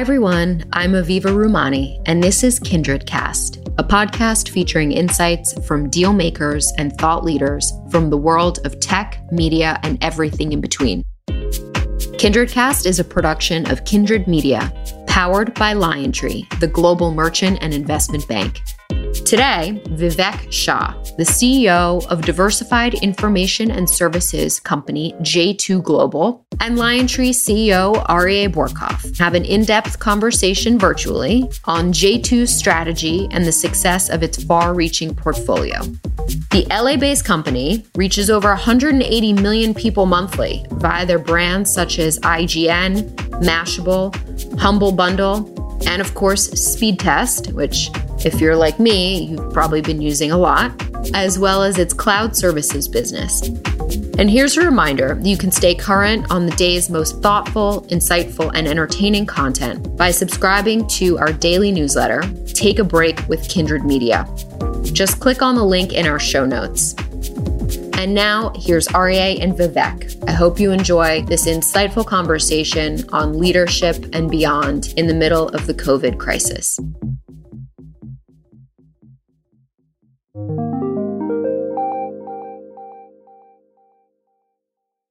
Hi, everyone. I'm Aviva Rumani, and this is Kindred Cast, a podcast featuring insights from deal makers and thought leaders from the world of tech, media, and everything in between. Kindred Cast is a production of Kindred Media, powered by LionTree, the global merchant and investment bank. Today, Vivek Shah, the CEO of diversified information and services company J2 Global, and LionTree CEO Aryeh Bourkoff have an in depth conversation virtually on J2's strategy and the success of its far reaching portfolio. The LA based company reaches over 180 million people monthly via their brands such as IGN, Mashable, Humble Bundle, and of course, Speedtest, which, if you're like me, you've probably been using a lot, as well as its cloud services business. And here's a reminder you can stay current on the day's most thoughtful, insightful, and entertaining content by subscribing to our daily newsletter, Take a Break with Kindred Media. Just click on the link in our show notes. And now, here's Aryeh and Vivek. I hope you enjoy this insightful conversation on leadership and beyond in the middle of the COVID crisis.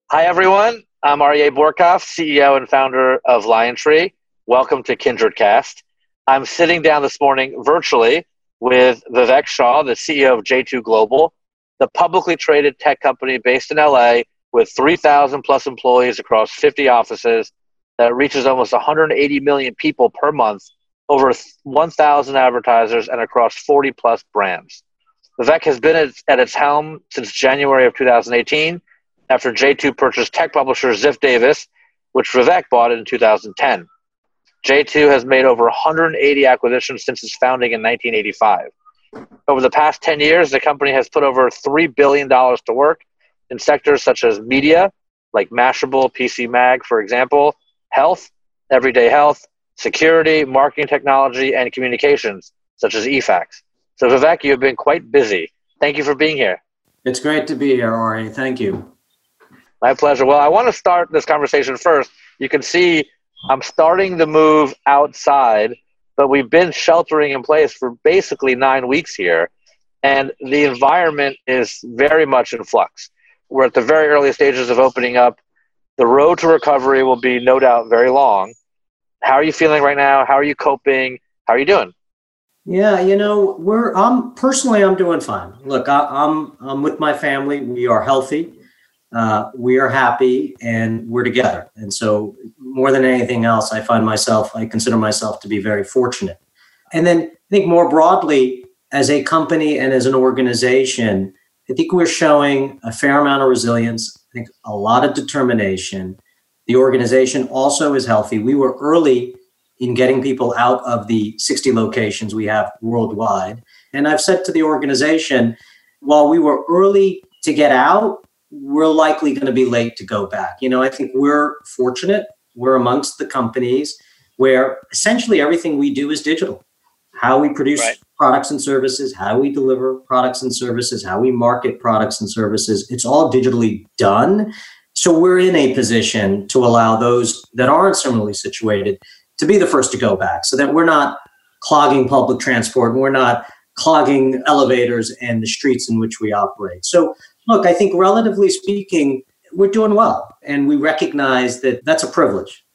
Hi, everyone. I'm Aryeh Bourkoff, CEO and founder of LionTree. Welcome to Kindred Cast. I'm sitting down this morning virtually with Vivek Shah, the CEO of J2 Global, the publicly traded tech company based in LA with 3,000 plus employees across 50 offices that reaches almost 180 million people per month, over 1,000 advertisers, and across 40 plus brands. Vivek has been at, its helm since January of 2018 after J2 purchased tech publisher Ziff Davis, which Vivek bought in 2010. J2 has made over 180 acquisitions since its founding in 1985. Over the past 10 years, the company has put over $3 billion to work in sectors such as media, like Mashable, PC Mag, for example, health, everyday health, security, marketing technology, and communications, such as eFax. So, Vivek, you've been quite busy. Thank you for being here. It's great to be here, Ari. Thank you. My pleasure. Well, I want to start this conversation first. You can see I'm starting to move outside but we've been sheltering in place for basically nine weeks here, and the environment is very much in flux. We're at the very early stages of opening up. The road to recovery will be no doubt very long. How are you feeling right now? How are you coping? How are you doing? Yeah, you know, we're I'm personally I'm doing fine. Look, I, am I'm, I'm with my family. We are healthy uh, we are happy and we're together. And so, more than anything else, I find myself, I consider myself to be very fortunate. And then I think more broadly, as a company and as an organization, I think we're showing a fair amount of resilience. I think a lot of determination. The organization also is healthy. We were early in getting people out of the 60 locations we have worldwide. And I've said to the organization, while we were early to get out, we're likely going to be late to go back. You know, I think we're fortunate. We're amongst the companies where essentially everything we do is digital. How we produce right. products and services, how we deliver products and services, how we market products and services, it's all digitally done. So we're in a position to allow those that aren't similarly situated to be the first to go back so that we're not clogging public transport and we're not clogging elevators and the streets in which we operate. So look, I think relatively speaking, we're doing well. And we recognize that that's a privilege.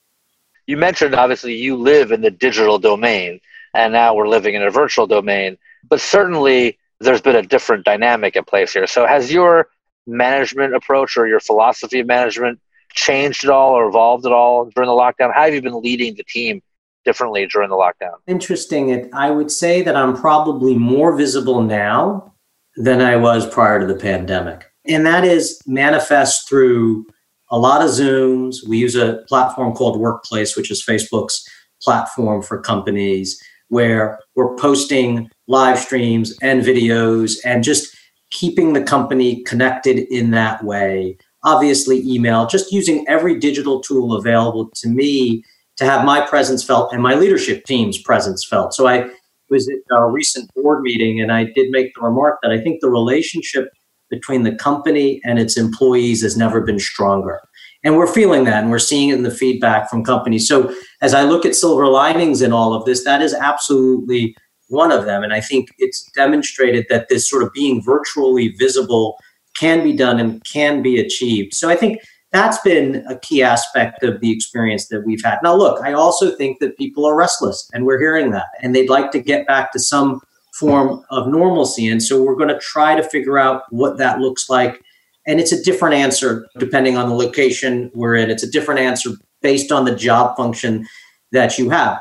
You mentioned obviously you live in the digital domain, and now we're living in a virtual domain. But certainly there's been a different dynamic in place here. So has your management approach or your philosophy of management changed at all or evolved at all during the lockdown? How have you been leading the team differently during the lockdown? Interesting. I would say that I'm probably more visible now than I was prior to the pandemic. And that is manifest through a lot of Zooms. We use a platform called Workplace, which is Facebook's platform for companies, where we're posting live streams and videos and just keeping the company connected in that way. Obviously, email, just using every digital tool available to me to have my presence felt and my leadership team's presence felt. So I was at a recent board meeting, and I did make the remark that I think the relationship between the company and its employees has never been stronger. And we're feeling that and we're seeing it in the feedback from companies. So as I look at silver linings in all of this, that is absolutely one of them. And I think it's demonstrated that this sort of being virtually visible can be done and can be achieved. So I think that's been a key aspect of the experience that we've had. Now, look, I also think that people are restless, and we're hearing that, and they'd like to get back to some form of normalcy. And so we're going to try to figure out what that looks like. And it's a different answer depending on the location we're in. It's a different answer based on the job function that you have.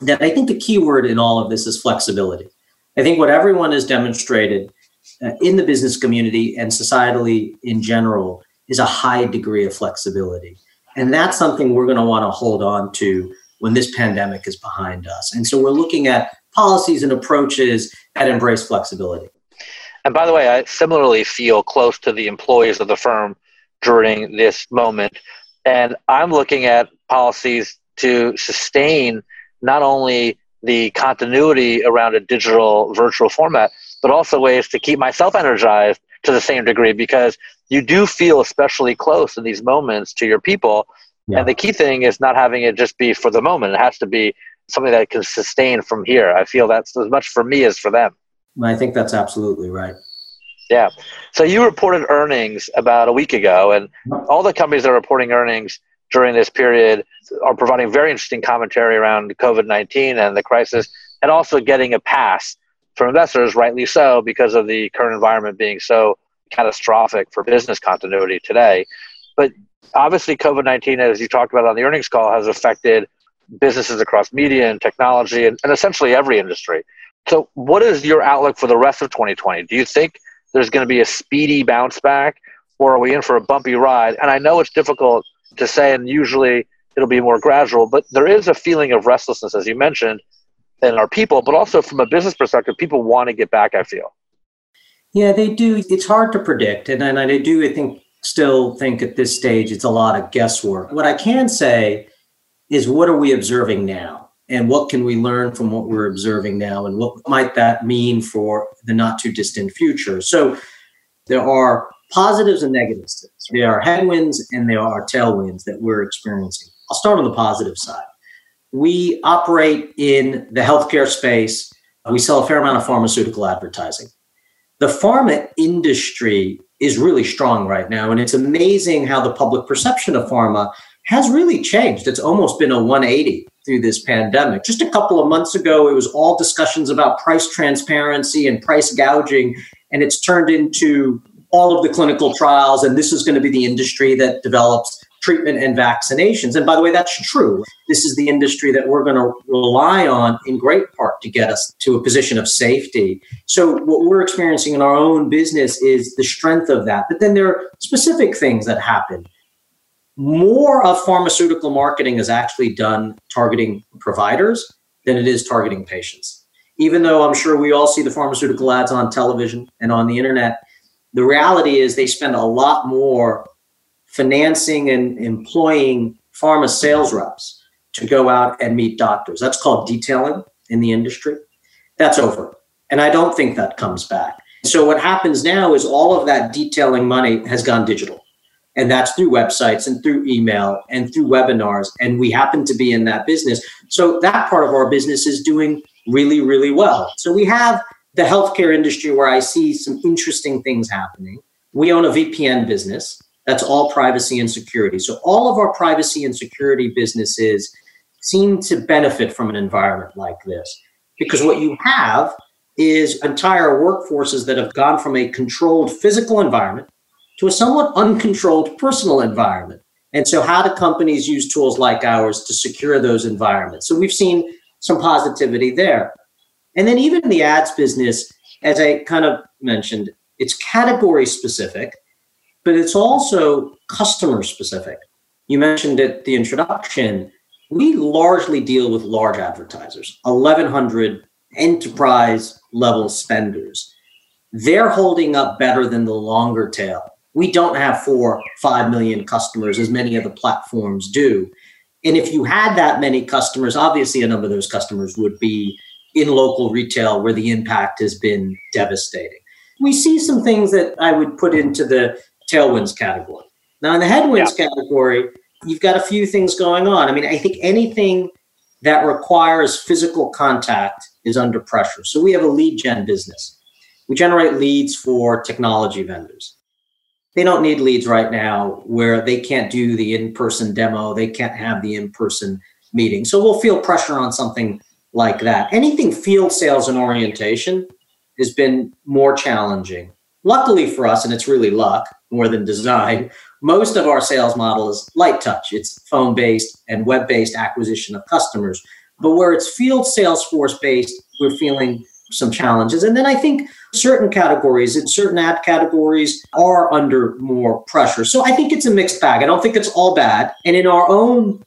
That I think the key word in all of this is flexibility. I think what everyone has demonstrated uh, in the business community and societally in general is a high degree of flexibility. And that's something we're going to want to hold on to when this pandemic is behind us. And so we're looking at policies and approaches that embrace flexibility. And by the way, I similarly feel close to the employees of the firm during this moment. And I'm looking at policies to sustain not only the continuity around a digital virtual format, but also ways to keep myself energized to the same degree because you do feel especially close in these moments to your people. Yeah. And the key thing is not having it just be for the moment. It has to be something that can sustain from here. I feel that's as much for me as for them. I think that's absolutely right. Yeah. So you reported earnings about a week ago, and mm-hmm. all the companies that are reporting earnings during this period are providing very interesting commentary around COVID 19 and the crisis, and also getting a pass from investors, rightly so, because of the current environment being so catastrophic for business continuity today. But obviously, COVID 19, as you talked about on the earnings call, has affected businesses across media and technology and, and essentially every industry. So, what is your outlook for the rest of 2020? Do you think there's going to be a speedy bounce back, or are we in for a bumpy ride? And I know it's difficult to say, and usually it'll be more gradual, but there is a feeling of restlessness, as you mentioned, in our people, but also from a business perspective, people want to get back, I feel. Yeah, they do. It's hard to predict. And, and I do, I think, still think at this stage it's a lot of guesswork. What I can say is what are we observing now? And what can we learn from what we're observing now? And what might that mean for the not too distant future? So there are positives and negatives. There are headwinds and there are tailwinds that we're experiencing. I'll start on the positive side. We operate in the healthcare space. We sell a fair amount of pharmaceutical advertising. The pharma industry is really strong right now, and it's amazing how the public perception of pharma has really changed. It's almost been a 180 through this pandemic. Just a couple of months ago, it was all discussions about price transparency and price gouging, and it's turned into all of the clinical trials, and this is going to be the industry that develops treatment and vaccinations. And by the way, that's true. This is the industry that we're going to rely on in great part to get us to a position of safety. So, what we're experiencing in our own business is the strength of that. But then there are specific things that happen more of pharmaceutical marketing is actually done targeting providers than it is targeting patients. Even though I'm sure we all see the pharmaceutical ads on television and on the internet, the reality is they spend a lot more financing and employing pharma sales reps to go out and meet doctors. That's called detailing in the industry. That's over. And I don't think that comes back. So what happens now is all of that detailing money has gone digital. And that's through websites and through email and through webinars. And we happen to be in that business. So that part of our business is doing really, really well. So we have the healthcare industry where I see some interesting things happening. We own a VPN business. That's all privacy and security. So all of our privacy and security businesses seem to benefit from an environment like this because what you have is entire workforces that have gone from a controlled physical environment to a somewhat uncontrolled personal environment. And so, how do companies use tools like ours to secure those environments? So, we've seen some positivity there. And then, even in the ads business, as I kind of mentioned, it's category specific, but it's also customer specific. You mentioned at the introduction, we largely deal with large advertisers, 1,100 enterprise level spenders. They're holding up better than the longer tail we don't have four, five million customers as many of the platforms do. And if you had that many customers, obviously a number of those customers would be in local retail where the impact has been devastating. We see some things that I would put into the tailwinds category. Now, in the headwinds yeah. category, you've got a few things going on. I mean, I think anything that requires physical contact is under pressure. So we have a lead gen business. We generate leads for technology vendors. They don't need leads right now where they can't do the in person demo, they can't have the in person meeting. So we'll feel pressure on something like that. Anything field sales and orientation has been more challenging. Luckily for us, and it's really luck more than design, most of our sales model is light touch. It's phone based and web based acquisition of customers. But where it's field sales force based, we're feeling some challenges. And then I think certain categories and certain ad categories are under more pressure. So I think it's a mixed bag. I don't think it's all bad. And in our own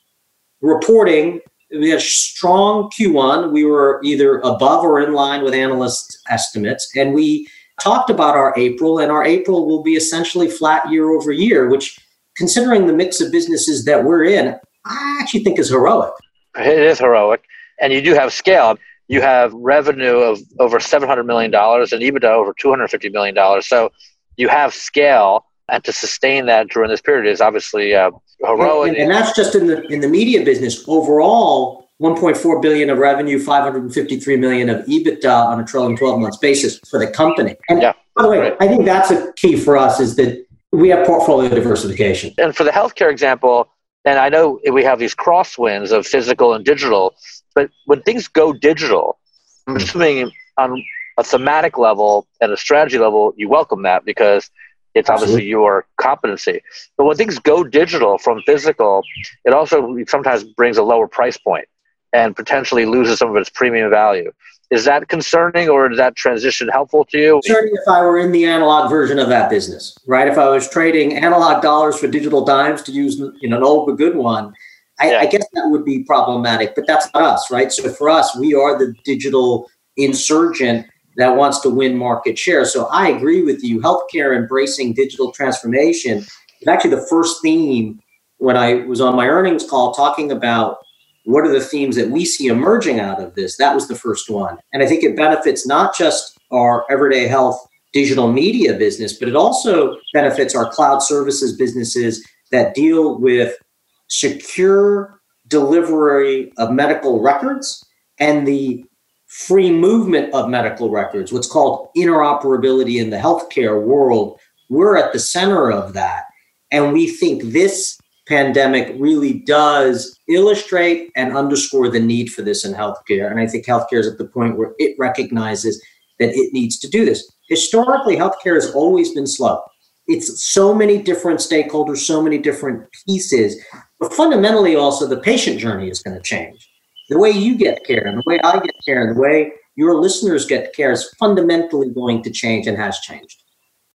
reporting, we had strong Q1. We were either above or in line with analyst estimates. And we talked about our April, and our April will be essentially flat year over year, which, considering the mix of businesses that we're in, I actually think is heroic. It is heroic. And you do have scale. You have revenue of over $700 million and EBITDA over $250 million. So you have scale. And to sustain that during this period is obviously uh, heroic. And, and that's just in the in the media business. Overall, 1.4 billion of revenue, 553 million of EBITDA on a trailing 12 months basis for the company. And yeah, by the way, right. I think that's a key for us is that we have portfolio diversification. And for the healthcare example, and I know we have these crosswinds of physical and digital, but when things go digital, I'm hmm. assuming on a thematic level and a strategy level, you welcome that because it's obviously Absolutely. your competency. But when things go digital from physical, it also sometimes brings a lower price point and potentially loses some of its premium value. Is that concerning or is that transition helpful to you? Concerning if I were in the analog version of that business, right? If I was trading analog dollars for digital dimes to use you know, an old but good one, I, yeah. I guess that would be problematic, but that's not us, right? So for us, we are the digital insurgent that wants to win market share. So I agree with you. Healthcare embracing digital transformation is actually the first theme when I was on my earnings call talking about what are the themes that we see emerging out of this. That was the first one. And I think it benefits not just our everyday health digital media business, but it also benefits our cloud services businesses that deal with secure delivery of medical records and the free movement of medical records, what's called interoperability in the healthcare world. We're at the center of that. And we think this pandemic really does illustrate and underscore the need for this in healthcare. And I think healthcare is at the point where it recognizes that it needs to do this. Historically, healthcare has always been slow. It's so many different stakeholders, so many different pieces. But fundamentally, also, the patient journey is going to change the way you get care and the way I get care and the way your listeners get care is fundamentally going to change and has changed.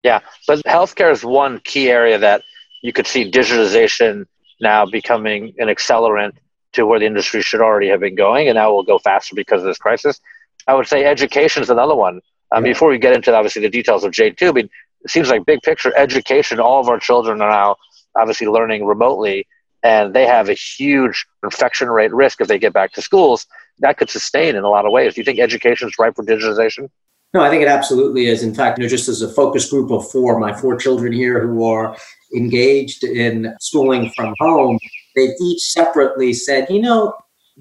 Yeah, but healthcare is one key area that you could see digitalization now becoming an accelerant to where the industry should already have been going, and now will go faster because of this crisis. I would say education is another one. Um, yeah. Before we get into obviously the details of J2, I mean, it seems like big picture education. All of our children are now obviously learning remotely, and they have a huge infection rate risk if they get back to schools. That could sustain in a lot of ways. Do you think education is ripe for digitization? No, I think it absolutely is. In fact, you know, just as a focus group of four, my four children here who are engaged in schooling from home, they've each separately said, you know,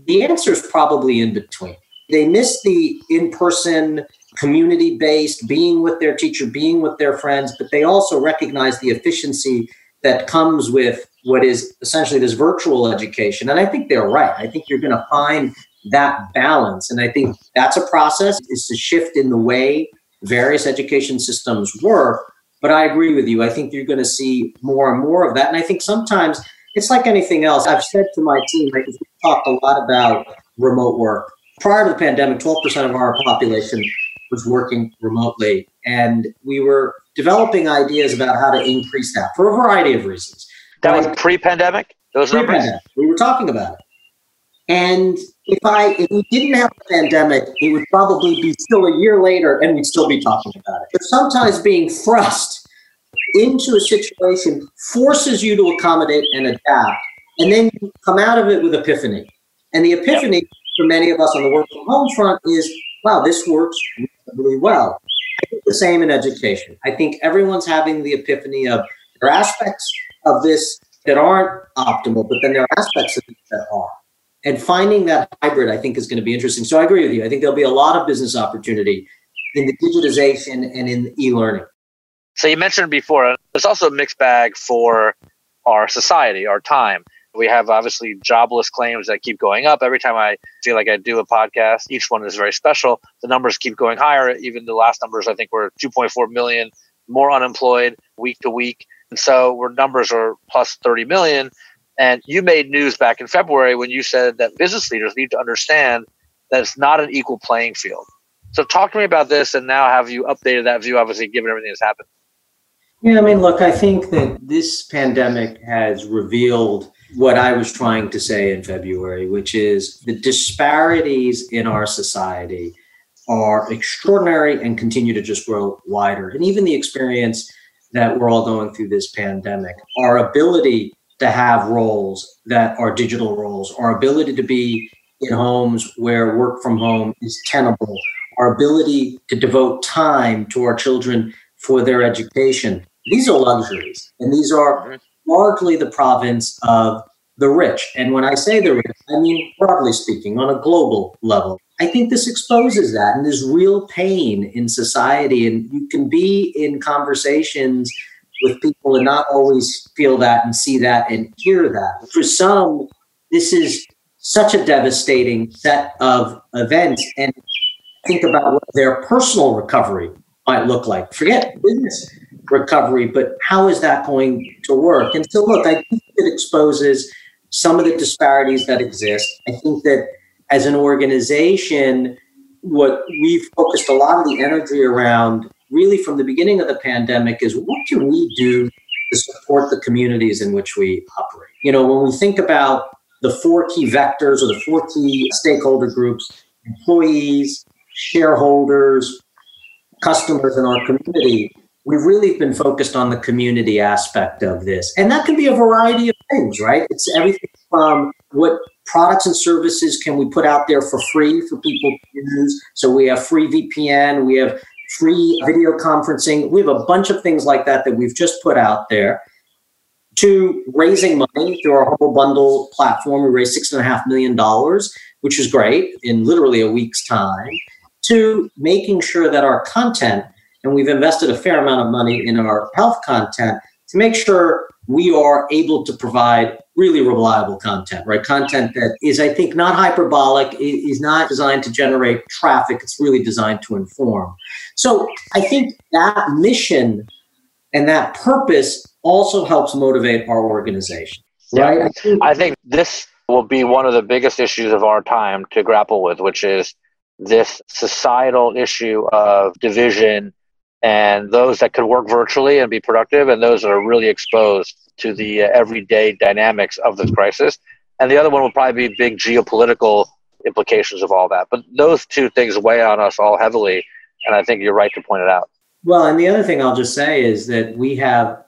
the answer is probably in between. They miss the in person, community based, being with their teacher, being with their friends, but they also recognize the efficiency that comes with what is essentially this virtual education. And I think they're right. I think you're going to find that balance. And I think that's a process, is to shift in the way various education systems work. But I agree with you. I think you're going to see more and more of that. And I think sometimes it's like anything else. I've said to my team, like, we talked a lot about remote work. Prior to the pandemic, 12% of our population was working remotely. And we were developing ideas about how to increase that for a variety of reasons. That was pre-pandemic. Those pre-pandemic. We were talking about it. And if I if we didn't have the pandemic, it would probably be still a year later, and we'd still be talking about it. But sometimes being thrust into a situation forces you to accommodate and adapt, and then you come out of it with epiphany. And the epiphany for many of us on the work from home front is, wow, this works really well. I think the same in education. I think everyone's having the epiphany of there are aspects of this that aren't optimal, but then there are aspects of it that are. And finding that hybrid, I think, is going to be interesting. So I agree with you. I think there'll be a lot of business opportunity in the digitization and in e-learning. So you mentioned before, uh, there's also a mixed bag for our society, our time. We have obviously jobless claims that keep going up. Every time I feel like I do a podcast, each one is very special. The numbers keep going higher. Even the last numbers, I think, were 2.4 million more unemployed week to week. And so where numbers are plus 30 million. And you made news back in February when you said that business leaders need to understand that it's not an equal playing field. So talk to me about this and now have you updated that view, obviously, given everything that's happened? Yeah, I mean, look, I think that this pandemic has revealed what I was trying to say in February, which is the disparities in our society are extraordinary and continue to just grow wider. And even the experience that we're all going through this pandemic, our ability to have roles that are digital roles, our ability to be in homes where work from home is tenable, our ability to devote time to our children for their education. These are luxuries, and these are mm-hmm. largely the province of the rich. And when I say the rich, I mean broadly speaking, on a global level. I think this exposes that, and there's real pain in society. And you can be in conversations with people and not always feel that and see that and hear that. For some, this is such a devastating set of events. And think about what their personal recovery might look like. Forget business recovery, but how is that going to work? And so, look, I think it exposes some of the disparities that exist. I think that as an organization, what we've focused a lot of the energy around really from the beginning of the pandemic is what can we do to support the communities in which we operate? You know, when we think about the four key vectors or the four key stakeholder groups employees, shareholders, customers in our community we've really been focused on the community aspect of this. And that can be a variety of things, right? It's everything from what products and services can we put out there for free for people to use. So we have free VPN, we have free video conferencing, we have a bunch of things like that that we've just put out there. To raising money through our Humble Bundle platform, we raised six and a half million dollars, which is great in literally a week's time. To making sure that our content and we've invested a fair amount of money in our health content to make sure we are able to provide really reliable content, right? Content that is, I think, not hyperbolic, is not designed to generate traffic. It's really designed to inform. So I think that mission and that purpose also helps motivate our organization. Right? Yeah. I, think, I think this will be one of the biggest issues of our time to grapple with, which is this societal issue of division and those that could work virtually and be productive, and those that are really exposed to the uh, everyday dynamics of this crisis. And the other one will probably be big geopolitical implications of all that. But those two things weigh on us all heavily, and I think you're right to point it out. Well, and the other thing I'll just say is that we have,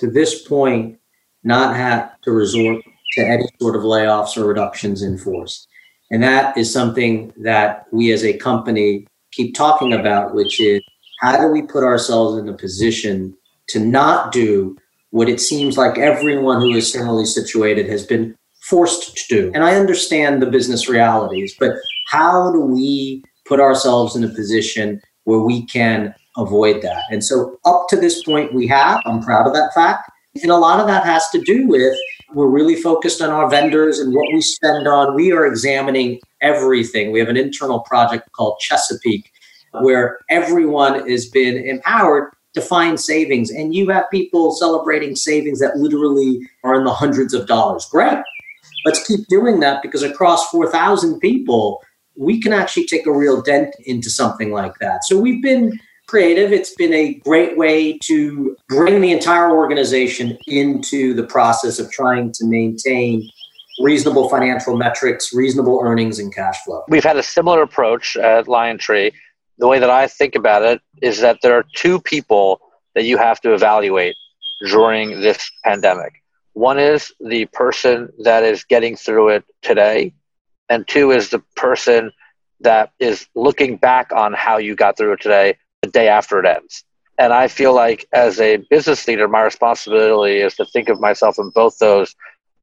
to this point, not had to resort to any sort of layoffs or reductions in force. And that is something that we as a company keep talking about, which is how do we put ourselves in a position to not do what it seems like everyone who is similarly situated has been forced to do? And I understand the business realities, but how do we put ourselves in a position where we can avoid that? And so, up to this point, we have. I'm proud of that fact. And a lot of that has to do with we're really focused on our vendors and what we spend on. We are examining everything. We have an internal project called Chesapeake Uh, where everyone has been empowered to find savings. And you have people celebrating savings that literally are in the hundreds of dollars. Great. Let's keep doing that because across 4,000 people, we can actually take a real dent into something like that. So we've been creative. It's been a great way to bring the entire organization into the process of trying to maintain reasonable financial metrics, reasonable earnings, and cash flow. We've had a similar approach at LionTree the way that I think about it is that there are two people that you have to evaluate during this pandemic. One is the person that is getting through it today, and two is the person that is looking back on how you got through it today the day after it ends. And I feel like as a business leader, my responsibility is to think of myself in both those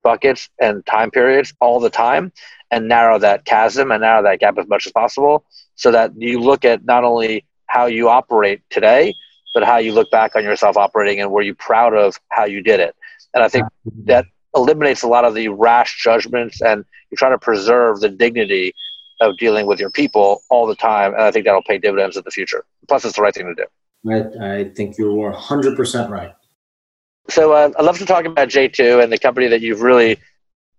buckets and time periods all the time and narrow that chasm and narrow that gap as much as possible so that you look at not only how you operate today, but how you look back on yourself operating and were you proud of how you did it. And I think that eliminates a lot of the rash judgments and you try to preserve the dignity of dealing with your people all the time. And I think that'll pay dividends in the future. Plus, it's the right thing to do. I, I think you're 100% right. So uh, I'd love to talk about J2 and the company that you've really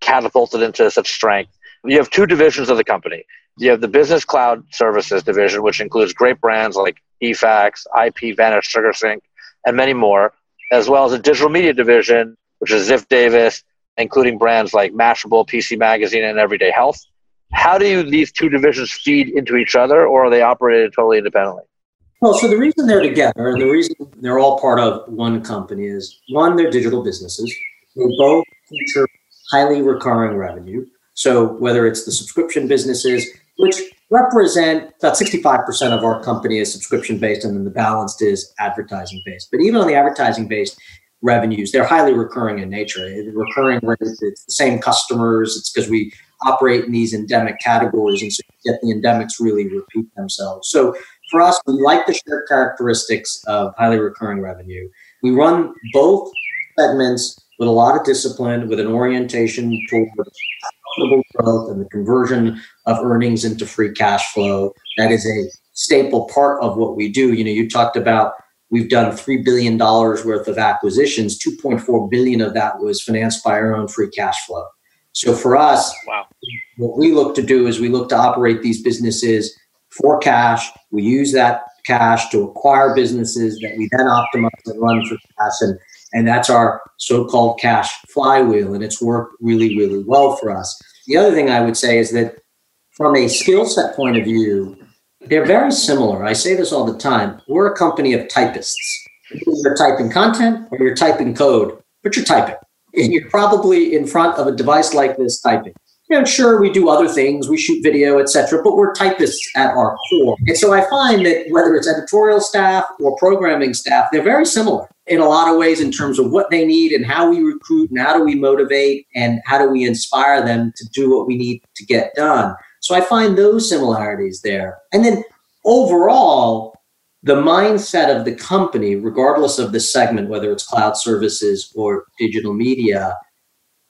catapulted into such strength. You have two divisions of the company. You have the business cloud services division, which includes great brands like eFax, IPVanish, SugarSync, and many more, as well as a digital media division, which is Ziff Davis, including brands like Mashable, PC Magazine, and Everyday Health. How do you, these two divisions feed into each other, or are they operated totally independently? Well, so the reason they're together and the reason they're all part of one company is one, they're digital businesses. They both feature highly recurring revenue. So whether it's the subscription businesses, which represent about 65% of our company is subscription based, and then the balance is advertising based. But even on the advertising based revenues, they're highly recurring in nature. Recurring it's the same customers. It's because we operate in these endemic categories, and so yet the endemics really repeat themselves. So for us, we like the shared characteristics of highly recurring revenue. We run both segments with a lot of discipline, with an orientation toward profitable growth and the conversion of earnings into free cash flow. That is a staple part of what we do. You know, you talked about we've done $3 billion worth of acquisitions. 2.4 billion of that was financed by our own free cash flow. So for us, wow. what we look to do is we look to operate these businesses for cash. We use that cash to acquire businesses that we then optimize and run for cash. And, and that's our so called cash flywheel. And it's worked really, really well for us. The other thing I would say is that from a skill set point of view, they're very similar. I say this all the time. We're a company of typists. You're typing content or you're typing code, but you're typing. And you're probably in front of a device like this typing you know, sure, we do other things, we shoot video, etc., but we're typists at our core. And so I find that whether it's editorial staff or programming staff, they're very similar in a lot of ways in terms of what they need and how we recruit and how do we motivate and how do we inspire them to do what we need to get done. So I find those similarities there. And then overall, the mindset of the company, regardless of the segment, whether it's cloud services or digital media,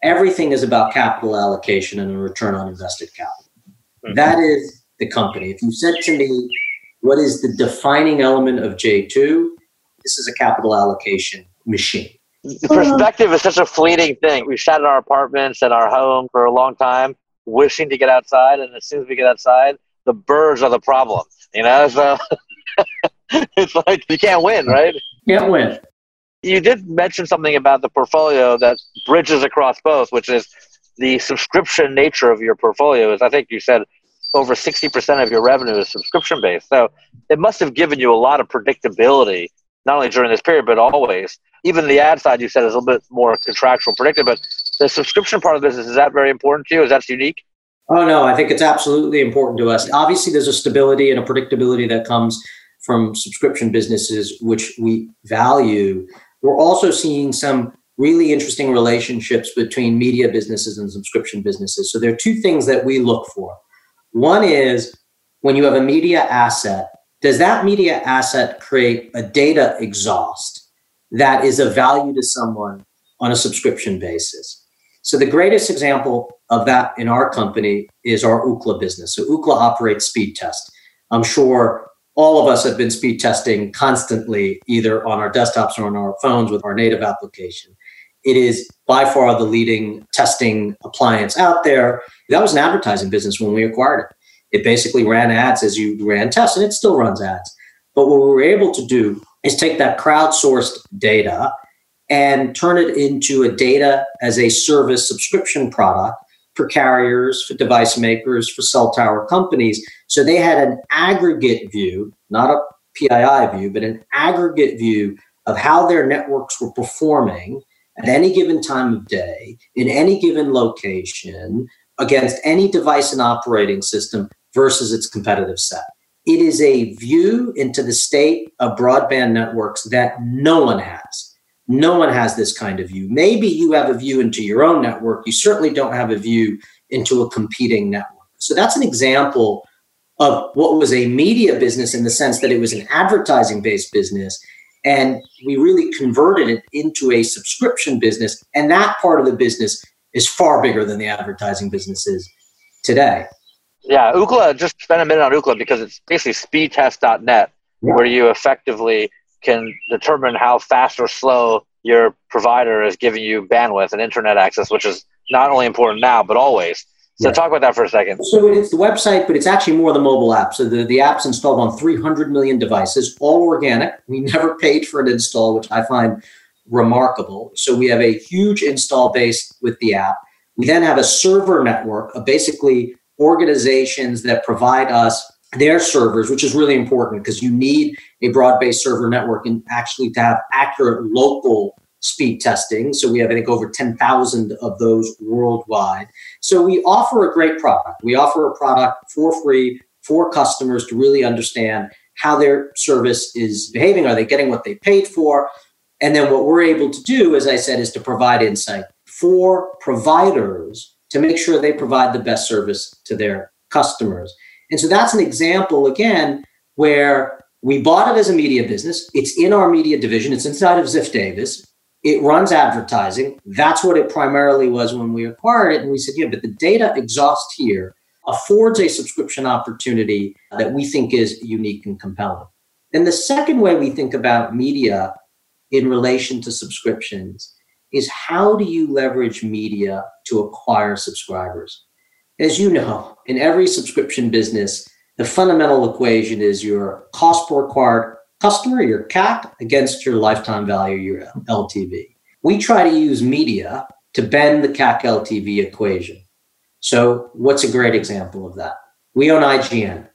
everything is about capital allocation and a return on invested capital. Mm-hmm. That is the company. If you said to me, what is the defining element of J2? This is a capital allocation machine. The perspective is such a fleeting thing. We've sat in our apartments and our home for a long time, wishing to get outside, and as soon as we get outside, the birds are the problem. You know, so it's like you can't win, right? Can't win you did mention something about the portfolio that bridges across both, which is the subscription nature of your portfolio. Is I think you said over 60% of your revenue is subscription based. So it must have given you a lot of predictability, not only during this period, but always. Even the ad side you said is a little bit more contractual predicted, but the subscription part of the business, is that very important to you? Is that unique? Oh, no, I think it's absolutely important to us. Obviously, there's a stability and a predictability that comes from subscription businesses, which we value. We're also seeing some really interesting relationships between media businesses and subscription businesses. So there are two things that we look for. One is when you have a media asset, does that media asset create a data exhaust that is of value to someone on a subscription basis? So the greatest example of that in our company is our Ookla business. So Ookla operates Speedtest. I'm sure all of us have been speed testing constantly, either on our desktops or on our phones with our native application. It is by far the leading testing appliance out there. That was an advertising business when we acquired it. It basically ran ads as you ran tests, and it still runs ads. But what we were able to do is take that crowdsourced data and turn it into a data as a service subscription product for carriers, for device makers, for cell tower companies. So they had an aggregate view, not a PII view, but an aggregate view of how their networks were performing at any given time of day, in any given location, against any device and operating system versus its competitive set. it is a view into the state of broadband networks that no one has. No one has this kind of view. Maybe you have a view into your own network. You certainly don't have a view into a competing network. So that's an example of what was a media business in the sense that it was an advertising based business. And we really converted it into a subscription business. And that part of the business is far bigger than the advertising business is today. Yeah, Ookla, just spend a minute on Ookla because it's basically speedtest.net yeah. where you effectively can determine how fast or slow your provider is giving you bandwidth and internet access, which is not only important now, but always. So yeah. talk about that for a second. So it's the website, but it's actually more the mobile app. So the, the app's installed on 300 million devices, all organic. We never paid for an install, which I find remarkable. So we have a huge install base with the app. We then have a server network of basically organizations that provide us their servers, which is really important because you need a broad based server network and actually to have accurate local speed testing. So we have, I think, over 10,000 of those worldwide. So we offer a great product. We offer a product for free for customers to really understand how their service is behaving. Are they getting what they paid for? And then what we're able to do, as I said, is to provide insight for providers to make sure they provide the best service to their customers. And so that's an example, again, where we bought it as a media business. It's in our media division, it's inside of Ziff Davis. It runs advertising. That's what it primarily was when we acquired it. And we said, yeah, but the data exhaust here affords a subscription opportunity that we think is unique and compelling. And the second way we think about media in relation to subscriptions is how do you leverage media to acquire subscribers? As you know, in every subscription business, the fundamental equation is your cost per acquired customer, your CAC, against your lifetime value, your LTV. We try to use media to bend the CAC LTV equation. So, what's a great example of that? We own IGN.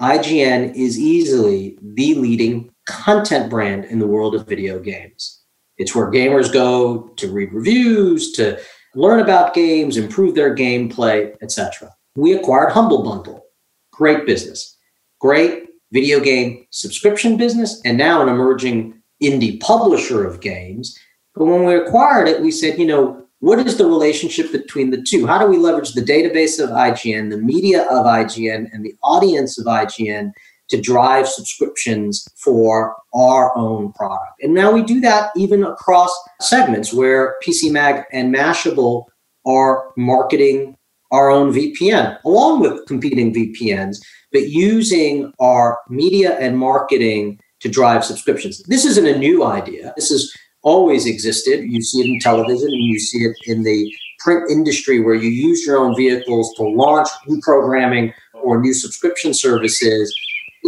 IGN is easily the leading content brand in the world of video games. It's where gamers go to read reviews, to learn about games, improve their gameplay, etc. We acquired Humble Bundle. Great business. Great video game subscription business and now an emerging indie publisher of games. But when we acquired it, we said, you know, what is the relationship between the two? How do we leverage the database of IGN, the media of IGN, and the audience of IGN to drive subscriptions for our own product. And now we do that even across segments where PC Mag and Mashable are marketing our own VPN along with competing VPNs, but using our media and marketing to drive subscriptions. This isn't a new idea. This has always existed. You see it in television and you see it in the print industry where you use your own vehicles to launch new programming or new subscription services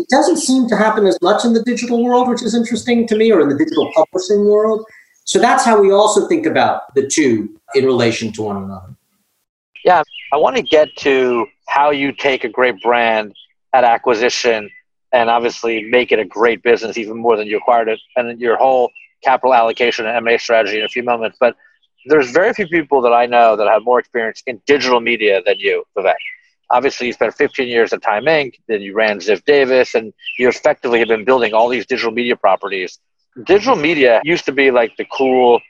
it doesn't seem to happen as much in the digital world, which is interesting to me, or in the digital publishing world. So that's how we also think about the two in relation to one another. Yeah, I want to get to how you take a great brand at acquisition and obviously make it a great business even more than you acquired it and your whole capital allocation and M&A strategy in a few moments. But there's very few people that I know that have more experience in digital media than you, Vivek obviously you spent 15 years at Time Inc. Then you ran Ziff Davis, and you effectively have been building all these digital media properties. Digital media used to be like the cool,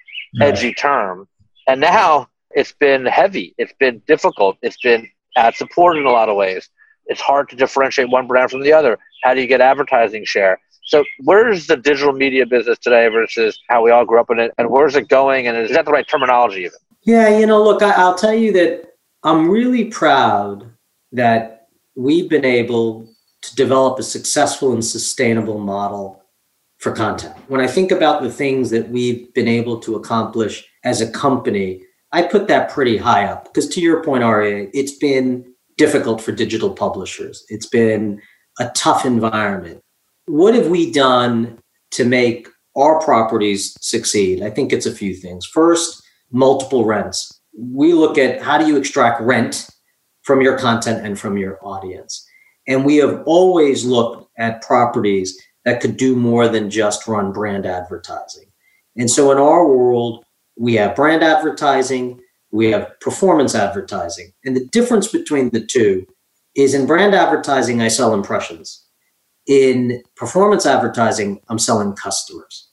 edgy term, and now it's been heavy. It's been difficult. It's been ad supported in a lot of ways. It's hard to differentiate one brand from the other. How do you get advertising share? So, where's the digital media business today versus how we all grew up in it, and where's it going? And is that the right terminology even? Yeah, you know, look, I, I'll tell you that I'm really proud that we've been able to develop a successful and sustainable model for content. When I think about the things that we've been able to accomplish as a company, I put that pretty high up because to your point, Aryeh, it's been difficult for digital publishers. It's been a tough environment. What have we done to make our properties succeed? I think it's a few things. First, multiple rents. We look at how do you extract rent from your content and from your audience. And we have always looked at properties that could do more than just run brand advertising. And so in our world, we have brand advertising, we have performance advertising. And the difference between the two is in brand advertising, I sell impressions. in performance advertising, I'm selling customers.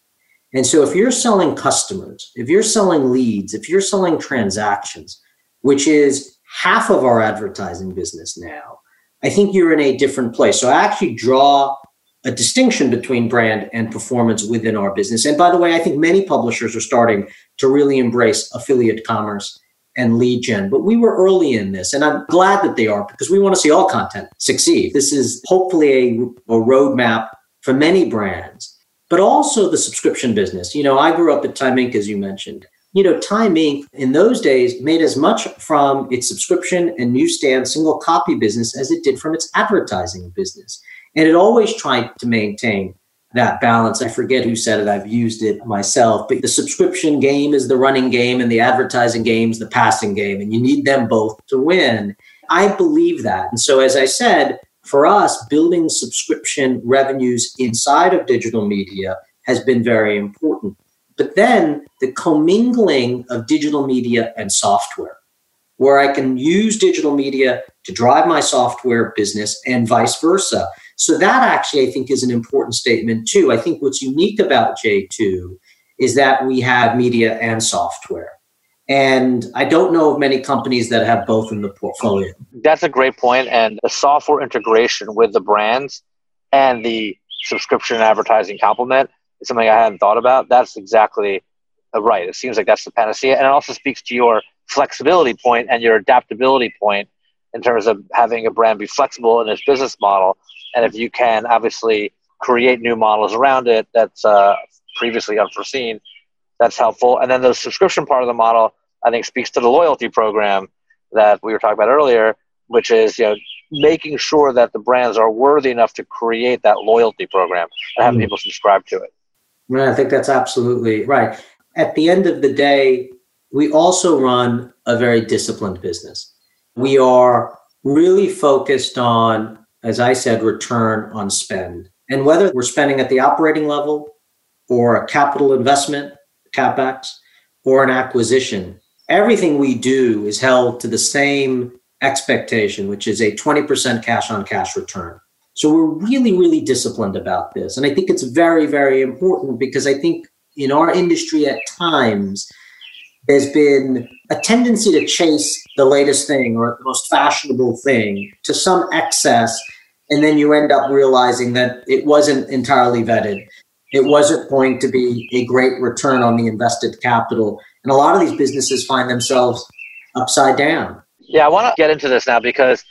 And so if you're selling customers, if you're selling leads, if you're selling transactions, which is half of our advertising business now, I think you're in a different place. So I actually draw a distinction between brand and performance within our business. And by the way, I think many publishers are starting to really embrace affiliate commerce and lead gen. But we were early in this, and I'm glad that they are because we want to see all content succeed. This is hopefully a, a roadmap for many brands, but also the subscription business. You know, I grew up at Time Inc., as you mentioned. You know, Time Inc. in those days made as much from its subscription and newsstand single copy business as it did from its advertising business. And it always tried to maintain that balance. I forget who said it. I've used it myself, but the subscription game is the running game and the advertising game is the passing game. And you need them both to win. I believe that. And so, as I said, for us, building subscription revenues inside of digital media has been very important. But then the commingling of digital media and software, where I can use digital media to drive my software business and vice versa. So that actually, I think, is an important statement too. I think what's unique about J2 is that we have media and software. And I don't know of many companies that have both in the portfolio. That's a great point. And the software integration with the brands and the subscription advertising complement is something I hadn't thought about. That's exactly right. It seems like that's the panacea. And it also speaks to your flexibility point and your adaptability point in terms of having a brand be flexible in its business model and if you can obviously create new models around it that's uh, previously unforeseen, that's helpful. And then the subscription part of the model, I think, speaks to the loyalty program that we were talking about earlier, which is you know making sure that the brands are worthy enough to create that loyalty program and have mm. people subscribe to it. Yeah, I think that's absolutely right. At the end of the day, we also run a very disciplined business. We are really focused on as I said, return on spend. And whether we're spending at the operating level or a capital investment, capex, or an acquisition, everything we do is held to the same expectation, which is a 20% cash on cash return. So we're really, really disciplined about this. And I think it's very, very important because I think in our industry at times, there's been a tendency to chase the latest thing or the most fashionable thing to some excess. And then you end up realizing that it wasn't entirely vetted. It wasn't going to be a great return on the invested capital. And a lot of these businesses find themselves upside down. Yeah, I want to get into this now because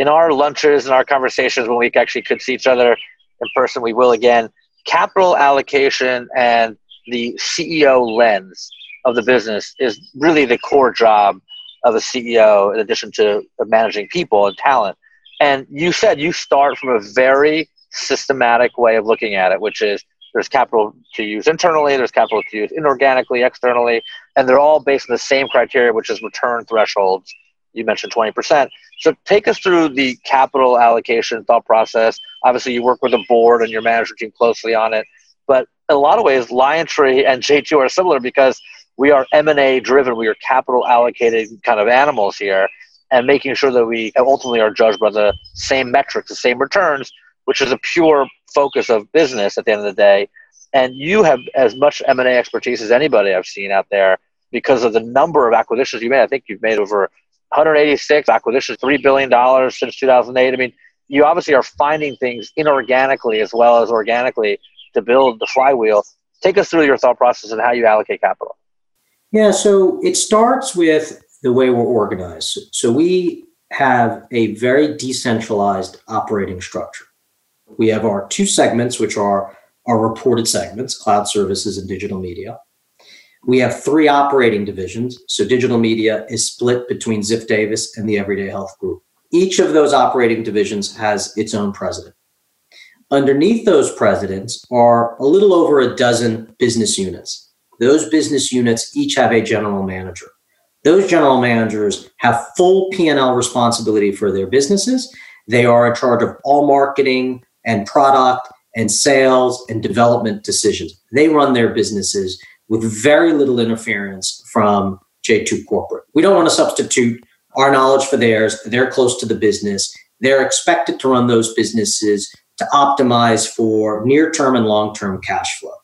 in our lunches and our conversations when we actually could see each other in person, we will again. Capital allocation and the CEO lens of the business is really the core job of a CEO in addition to managing people and talent. And you said you start from a very systematic way of looking at it, which is there's capital to use internally, there's capital to use inorganically, externally, and they're all based on the same criteria, which is return thresholds. You mentioned 20%. So take us through the capital allocation thought process. Obviously, you work with the board and your management team closely on it. But in a lot of ways, LionTree and J2 are similar because we are M&A driven. We are capital allocated kind of animals here and making sure that we ultimately are judged by the same metrics, the same returns, which is a pure focus of business at the end of the day. And you have as much M&A expertise as anybody I've seen out there because of the number of acquisitions you made. I think you've made over 186 acquisitions, $3 billion since 2008. I mean, you obviously are finding things inorganically as well as organically to build the flywheel. Take us through your thought process and how you allocate capital. Yeah, so it starts with the way we're organized. So we have a very decentralized operating structure. We have our two segments, which are our reported segments, cloud services and digital media. We have three operating divisions. So digital media is split between Ziff Davis and the Everyday Health Group. Each of those operating divisions has its own president. Underneath those presidents are a little over a dozen business units. Those business units each have a general manager. Those general managers have full P&L responsibility for their businesses. They are in charge of all marketing and product and sales and development decisions. They run their businesses with very little interference from J2 corporate. We don't want to substitute our knowledge for theirs. They're close to the business. They're expected to run those businesses to optimize for near term and long term cash flow.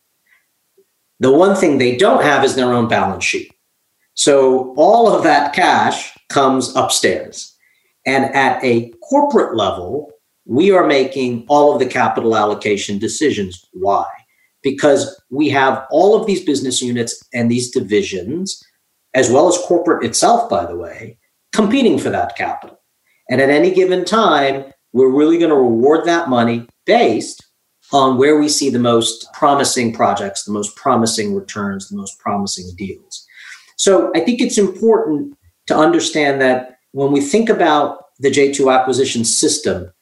The one thing they don't have is their own balance sheet. So all of that cash comes upstairs. And at a corporate level, we are making all of the capital allocation decisions. Why? Because we have all of these business units and these divisions, as well as corporate itself, by the way, competing for that capital. And at any given time, we're really going to reward that money based on where we see the most promising projects, the most promising returns, the most promising deals. So I think it's important to understand that when we think about the J2 acquisition system,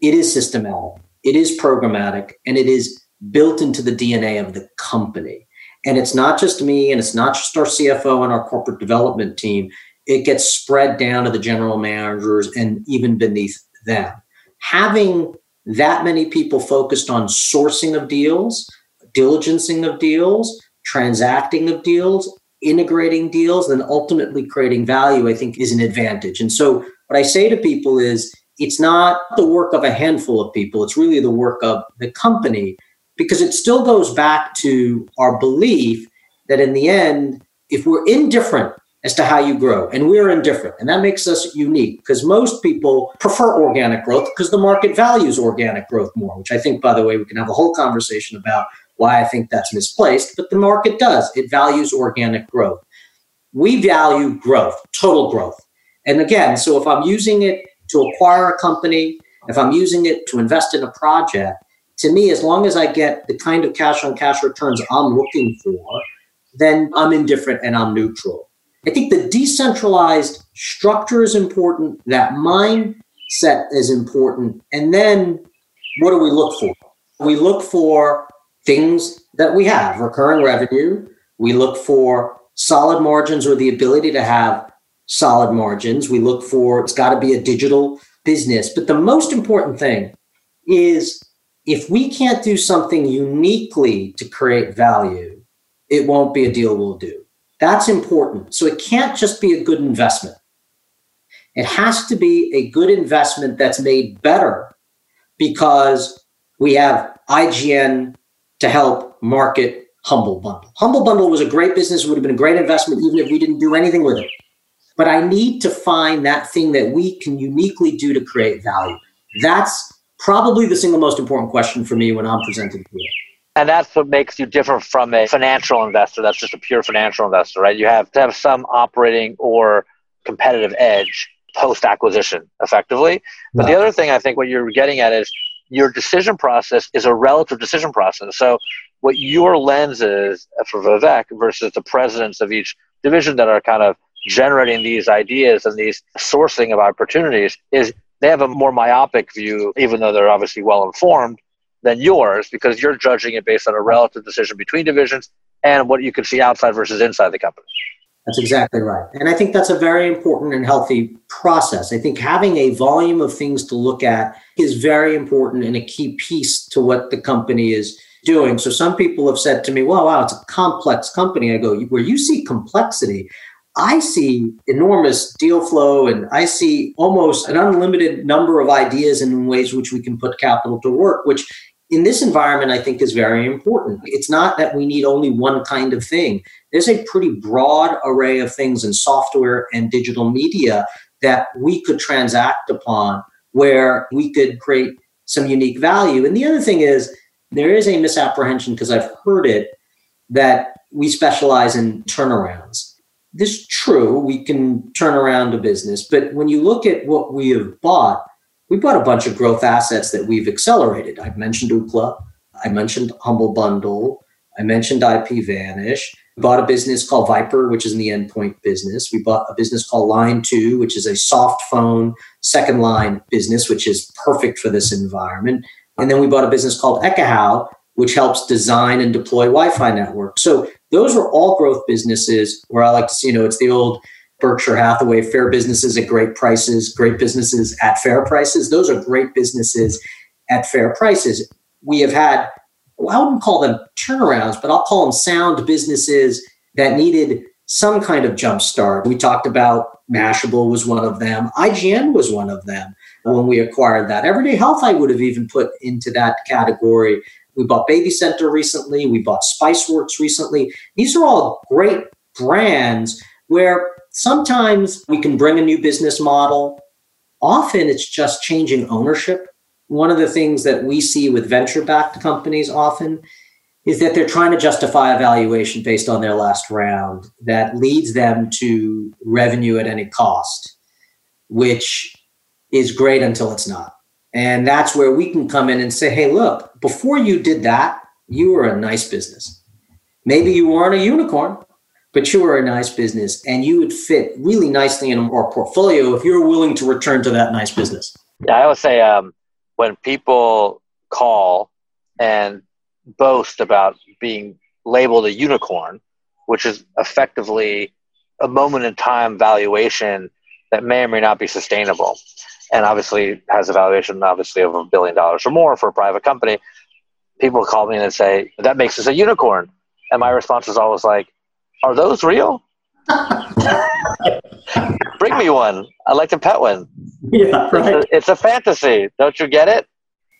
it is systematic, it is programmatic, and it is built into the DNA of the company. And it's not just me and it's not just our CFO and our corporate development team. It gets spread down to the general managers and even beneath them. Having that many people focused on sourcing of deals, diligencing of deals, transacting of deals, integrating deals, and ultimately creating value, I think is an advantage. And so what I say to people is it's not the work of a handful of people, it's really the work of the company because it still goes back to our belief that in the end, if we're indifferent as to how you grow. And we're indifferent. And that makes us unique because most people prefer organic growth because the market values organic growth more, which I think, by the way, we can have a whole conversation about why I think that's misplaced. But the market does, it values organic growth. We value growth, total growth. And again, so if I'm using it to acquire a company, if I'm using it to invest in a project, to me, as long as I get the kind of cash on cash returns I'm looking for, then I'm indifferent and I'm neutral. I think the decentralized structure is important, that mindset is important. And then what do we look for? We look for things that we have recurring revenue. We look for solid margins or the ability to have solid margins. We look for it's got to be a digital business. But the most important thing is if we can't do something uniquely to create value, it won't be a deal we'll do. That's important. So it can't just be a good investment. It has to be a good investment that's made better because we have IGN to help market Humble Bundle. Humble Bundle was a great business, would have been a great investment even if we didn't do anything with it. But I need to find that thing that we can uniquely do to create value. That's probably the single most important question for me when I'm presenting here. And that's what makes you different from a financial investor. That's just a pure financial investor, right? You have to have some operating or competitive edge post acquisition effectively. But the other thing I think what you're getting at is your decision process is a relative decision process. So what your lens is for Vivek versus the presidents of each division that are kind of generating these ideas and these sourcing of opportunities is they have a more myopic view, even though they're obviously well informed, than yours because you're judging it based on a relative decision between divisions and what you can see outside versus inside the company. That's exactly right. And I think that's a very important and healthy process. I think having a volume of things to look at is very important and a key piece to what the company is doing. So some people have said to me, well, wow, it's a complex company. I go, where you see complexity, I see enormous deal flow and I see almost an unlimited number of ideas and ways which we can put capital to work, which in this environment, I think is very important. It's not that we need only one kind of thing. There's a pretty broad array of things in software and digital media that we could transact upon where we could create some unique value. And the other thing is, there is a misapprehension because I've heard it that we specialize in turnarounds. This is true, we can turn around a business, but when you look at what we have bought, we bought a bunch of growth assets that we've accelerated. I mentioned Ookla, I mentioned Humble Bundle, I mentioned IPVanish. We bought a business called VIPRE, which is in the endpoint business. We bought a business called Line2, which is a soft phone second line business, which is perfect for this environment. And then we bought a business called Ekahau, which helps design and deploy Wi-Fi networks. So those are all growth businesses where I like to see, you know, it's the old Berkshire Hathaway, fair businesses at great prices, great businesses at fair prices. Those are great businesses at fair prices. We have had, well, I wouldn't call them turnarounds, but I'll call them sound businesses that needed some kind of jump start. We talked about Mashable was one of them. IGN was one of them when we acquired that. Everyday Health, I would have even put into that category. We bought Baby Center recently. We bought Spiceworks recently. These are all great brands where sometimes we can bring a new business model. Often it's just changing ownership. One of the things that we see with venture backed companies often is that they're trying to justify a valuation based on their last round that leads them to revenue at any cost, which is great until it's not. And that's where we can come in and say, hey, look, before you did that, you were a nice business. Maybe you weren't a unicorn, but you were a nice business and you would fit really nicely in our portfolio if you're willing to return to that nice business. Yeah, I would say um, when people call and boast about being labeled a unicorn, which is effectively a moment in time valuation that may or may not be sustainable. And obviously has a valuation obviously of a billion dollars or more for a private company. People call me and say, that makes us a unicorn. And my response is always like, are those real? Bring me one. I'd like to pet one. Yeah, right. It's a, it's a fantasy. Don't you get it?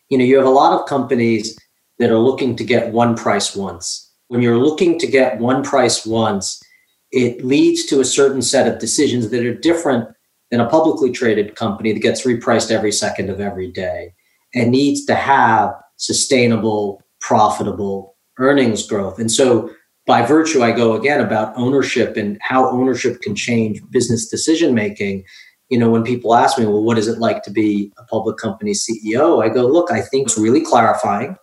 You know, you have a lot of companies that are looking to get one price once. When you're looking to get one price once, it leads to a certain set of decisions that are different than a publicly traded company that gets repriced every second of every day and needs to have sustainable, profitable earnings growth. And so, by virtue, I go again about ownership and how ownership can change business decision making. You know, when people ask me, well, what is it like to be a public company CEO? I go, look, I think it's really clarifying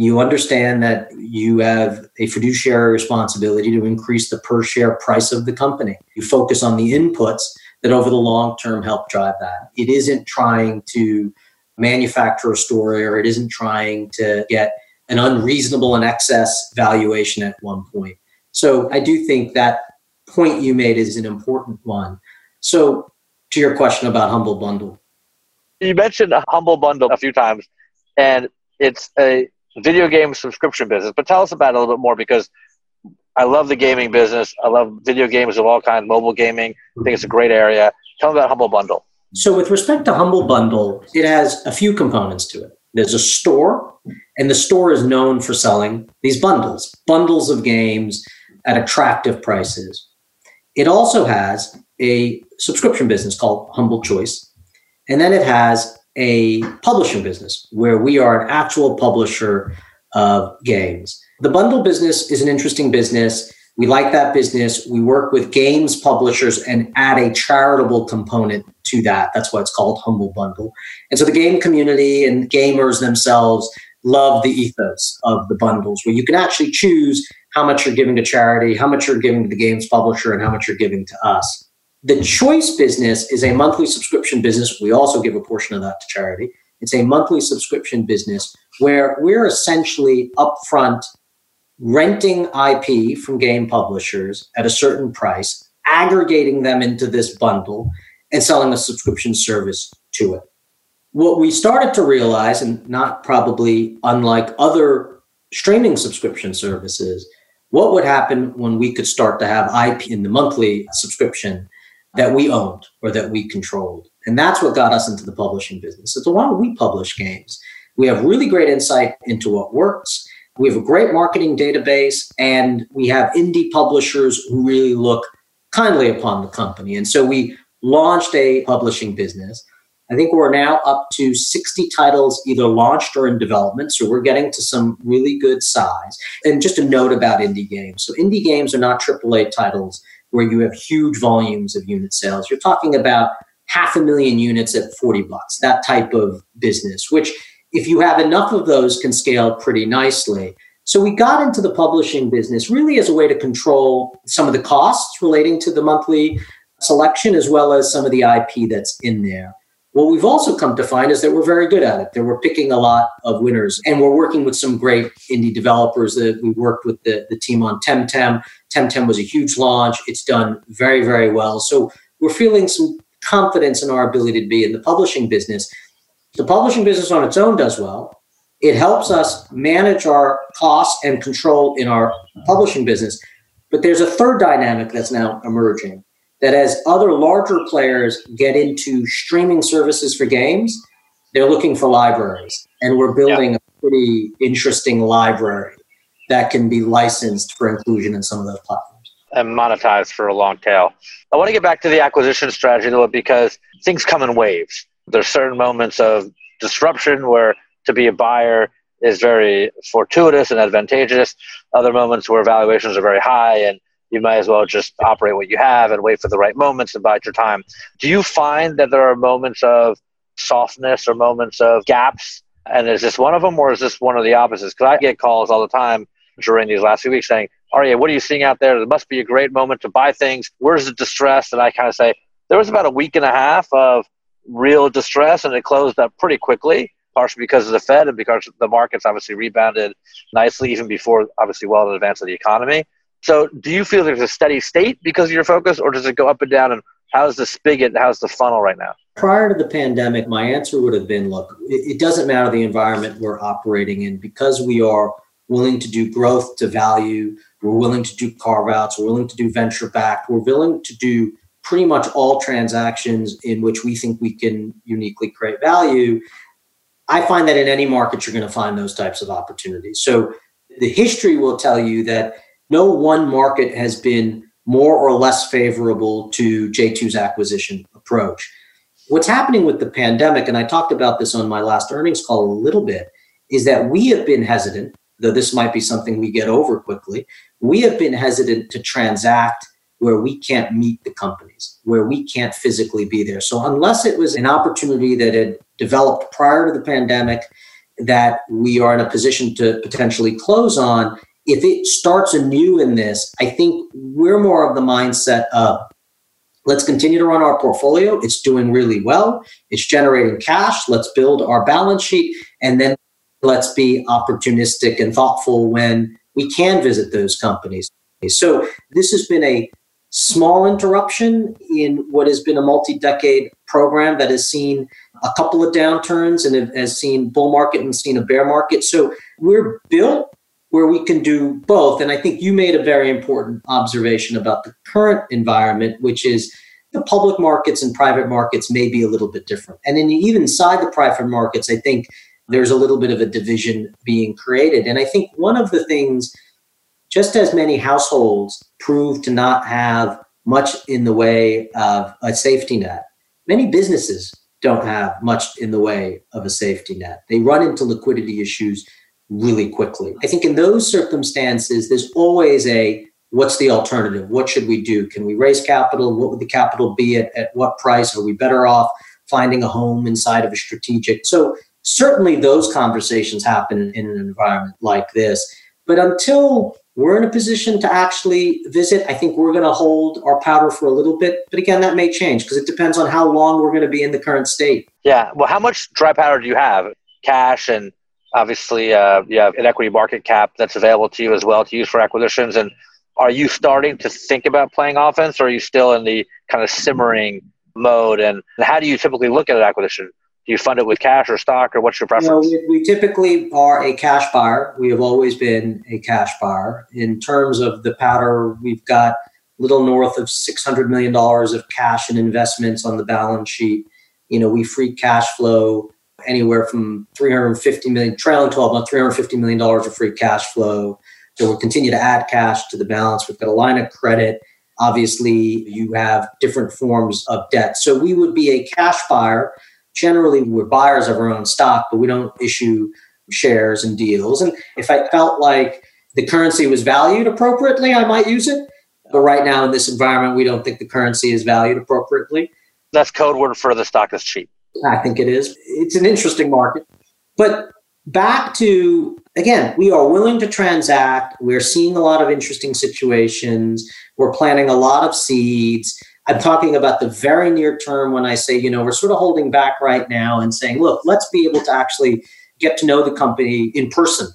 you understand that you have a fiduciary responsibility to increase the per share price of the company. You focus on the inputs that over the long term help drive that. It isn't trying to manufacture a story or it isn't trying to get an unreasonable and excess valuation at one point. So I do think that point you made is an important one. So to your question about Humble Bundle. You mentioned Humble Bundle a few times, and it's a video game subscription business. But tell us about it a little bit more because I love the gaming business. I love video games of all kinds, mobile gaming. I think it's a great area. Tell me about Humble Bundle. So, with respect to Humble Bundle, it has a few components to it. There's a store, and the store is known for selling these bundles, bundles of games at attractive prices. It also has a subscription business called Humble Choice. And then it has a publishing business where we are an actual publisher of games. The bundle business is an interesting business. We like that business. We work with games publishers and add a charitable component to that. That's why it's called Humble Bundle. And so the game community and gamers themselves love the ethos of the bundles where you can actually choose how much you're giving to charity, how much you're giving to the games publisher, and how much you're giving to us. The choice business is a monthly subscription business. We also give a portion of that to charity. It's a monthly subscription business where we're essentially upfront renting IP from game publishers at a certain price, aggregating them into this bundle, and selling a subscription service to it. What we started to realize, and not probably unlike other streaming subscription services, what would happen when we could start to have IP in the monthly subscription that we owned or that we controlled. And that's what got us into the publishing business. So why do we publish games? We have really great insight into what works. We have a great marketing database, and we have indie publishers who really look kindly upon the company. And so we launched a publishing business. I think we're now up to 60 titles either launched or in development. So we're getting to some really good size. And just a note about indie games. So indie games are not AAA titles where you have huge volumes of unit sales. You're talking about half a million units at 40 bucks, that type of business, which if you have enough of those can scale pretty nicely. So we got into the publishing business really as a way to control some of the costs relating to the monthly selection as well as some of the IP that's in there. What we've also come to find is that we're very good at it, that we're picking a lot of winners. And we're working with some great indie developers that we worked with the, the team on Temtem. Temtem was a huge launch. It's done very, very well. So we're feeling some confidence in our ability to be in the publishing business. The publishing business on its own does well. It helps us manage our costs and control in our publishing business. But there's a third dynamic that's now emerging that as other larger players get into streaming services for games, they're looking for libraries. And we're building yeah. a pretty interesting library that can be licensed for inclusion in some of those platforms. And monetized for a long tail. I want to get back to the acquisition strategy though, because things come in waves. There's certain moments of disruption where to be a buyer is very fortuitous and advantageous. Other moments where valuations are very high and you might as well just operate what you have and wait for the right moments and bide your time. Do you find that there are moments of softness or moments of gaps? And is this one of them or is this one of the opposites? Because I get calls all the time during these last few weeks saying, Aryeh, what are you seeing out there? There must be a great moment to buy things. Where's the distress? And I kind of say, there was about a week and a half of real distress and it closed up pretty quickly partially because of the Fed and because the markets obviously rebounded nicely even before obviously well in advance of the economy. So do you feel there's a steady state because of your focus or does it go up and down and how's the spigot, how's the funnel right now? Prior to the pandemic, my answer would have been look, it, doesn't matter the environment we're operating in because we are willing to do growth to value, we're willing to do carve outs, we're willing to do venture backed, we're willing to do pretty much all transactions in which we think we can uniquely create value. I find that in any market, you're going to find those types of opportunities. So the history will tell you that no one market has been more or less favorable to J2's acquisition approach. What's happening with the pandemic, and I talked about this on my last earnings call a little bit, is that we have been hesitant, though this might be something we get over quickly. We have been hesitant to transact where we can't meet the companies, where we can't physically be there. So, unless it was an opportunity that had developed prior to the pandemic that we are in a position to potentially close on, if it starts anew in this, I think we're more of the mindset of let's continue to run our portfolio. It's doing really well, it's generating cash. Let's build our balance sheet. And then let's be opportunistic and thoughtful when we can visit those companies. So, this has been a small interruption in what has been a multi-decade program that has seen a couple of downturns and has seen bull market and seen a bear market. So we're built where we can do both. And I think you made a very important observation about the current environment, which is the public markets and private markets may be a little bit different. And then even inside the private markets, I think there's a little bit of a division being created. And I think one of the things just as many households prove to not have much in the way of a safety net, many businesses don't have much in the way of a safety net. They run into liquidity issues really quickly. I think in those circumstances, there's always a what's the alternative? What should we do? Can we raise capital? What would the capital be at, at what price? Are we better off finding a home inside of a strategic? So, certainly those conversations happen in an environment like this. But until we're in a position to actually visit. I think we're going to hold our powder for a little bit, but again, that may change because it depends on how long we're going to be in the current state. Yeah. Well, how much dry powder do you have? Cash and obviously uh, you have an equity market cap that's available to you as well to use for acquisitions. And are you starting to think about playing offense, or are you still in the kind of simmering mode? And how do you typically look at an acquisition? You fund it with cash or stock, or what's your preference? You know, we, we, typically are a cash buyer. We have always been a cash buyer. In terms of the powder, we've got little north of $600 million of cash and investments on the balance sheet. You know, we free cash flow anywhere from 350 million, trailing 12 months, $350 million of free cash flow. So we'll continue to add cash to the balance. We've got a line of credit. Obviously, you have different forms of debt. So we would be a cash buyer generally we're buyers of our own stock, but we don't issue shares and deals. And if I felt like the currency was valued appropriately, I might use it. But right now in this environment, we don't think the currency is valued appropriately. That's code word for the stock is cheap. I think it is. It's an interesting market. But back to again, we are willing to transact. We're seeing a lot of interesting situations. We're planting a lot of seeds. I'm talking about the very near term when I say, you know, we're sort of holding back right now and saying, look, let's be able to actually get to know the company in person.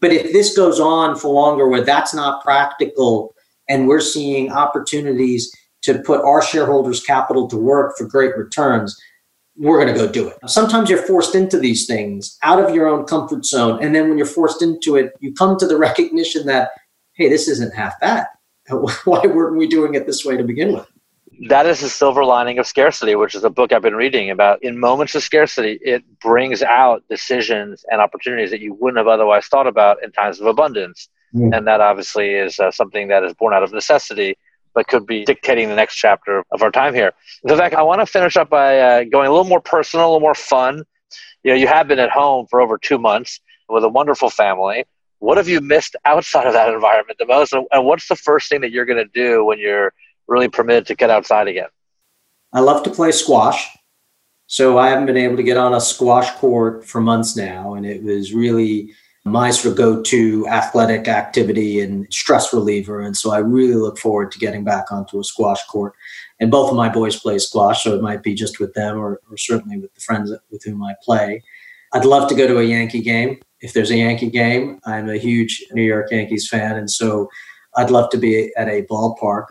But if this goes on for longer where that's not practical and we're seeing opportunities to put our shareholders' capital to work for great returns, we're going to go do it. Sometimes you're forced into these things out of your own comfort zone. And then when you're forced into it, you come to the recognition that, hey, this isn't half bad why weren't we doing it this way to begin with? That is the silver lining of scarcity, which is a book I've been reading about. In moments of scarcity, it brings out decisions and opportunities that you wouldn't have otherwise thought about in times of abundance. Mm. And that obviously is uh, something that is born out of necessity, but could be dictating the next chapter of our time here. Vivek, I want to finish up by uh, going a little more personal, a little more fun. You know, you have been at home for over two months with a wonderful family. What have you missed outside of that environment the most? And what's the first thing that you're going to do when you're really permitted to get outside again? I love to play squash. So I haven't been able to get on a squash court for months now. And it was really my sort of go to athletic activity and stress reliever. And so I really look forward to getting back onto a squash court. And both of my boys play squash, so it might be just with them or, or certainly with the friends with whom I play. I'd love to go to a Yankee game. If there's a Yankee game, I'm a huge New York Yankees fan. And so I'd love to be at a ballpark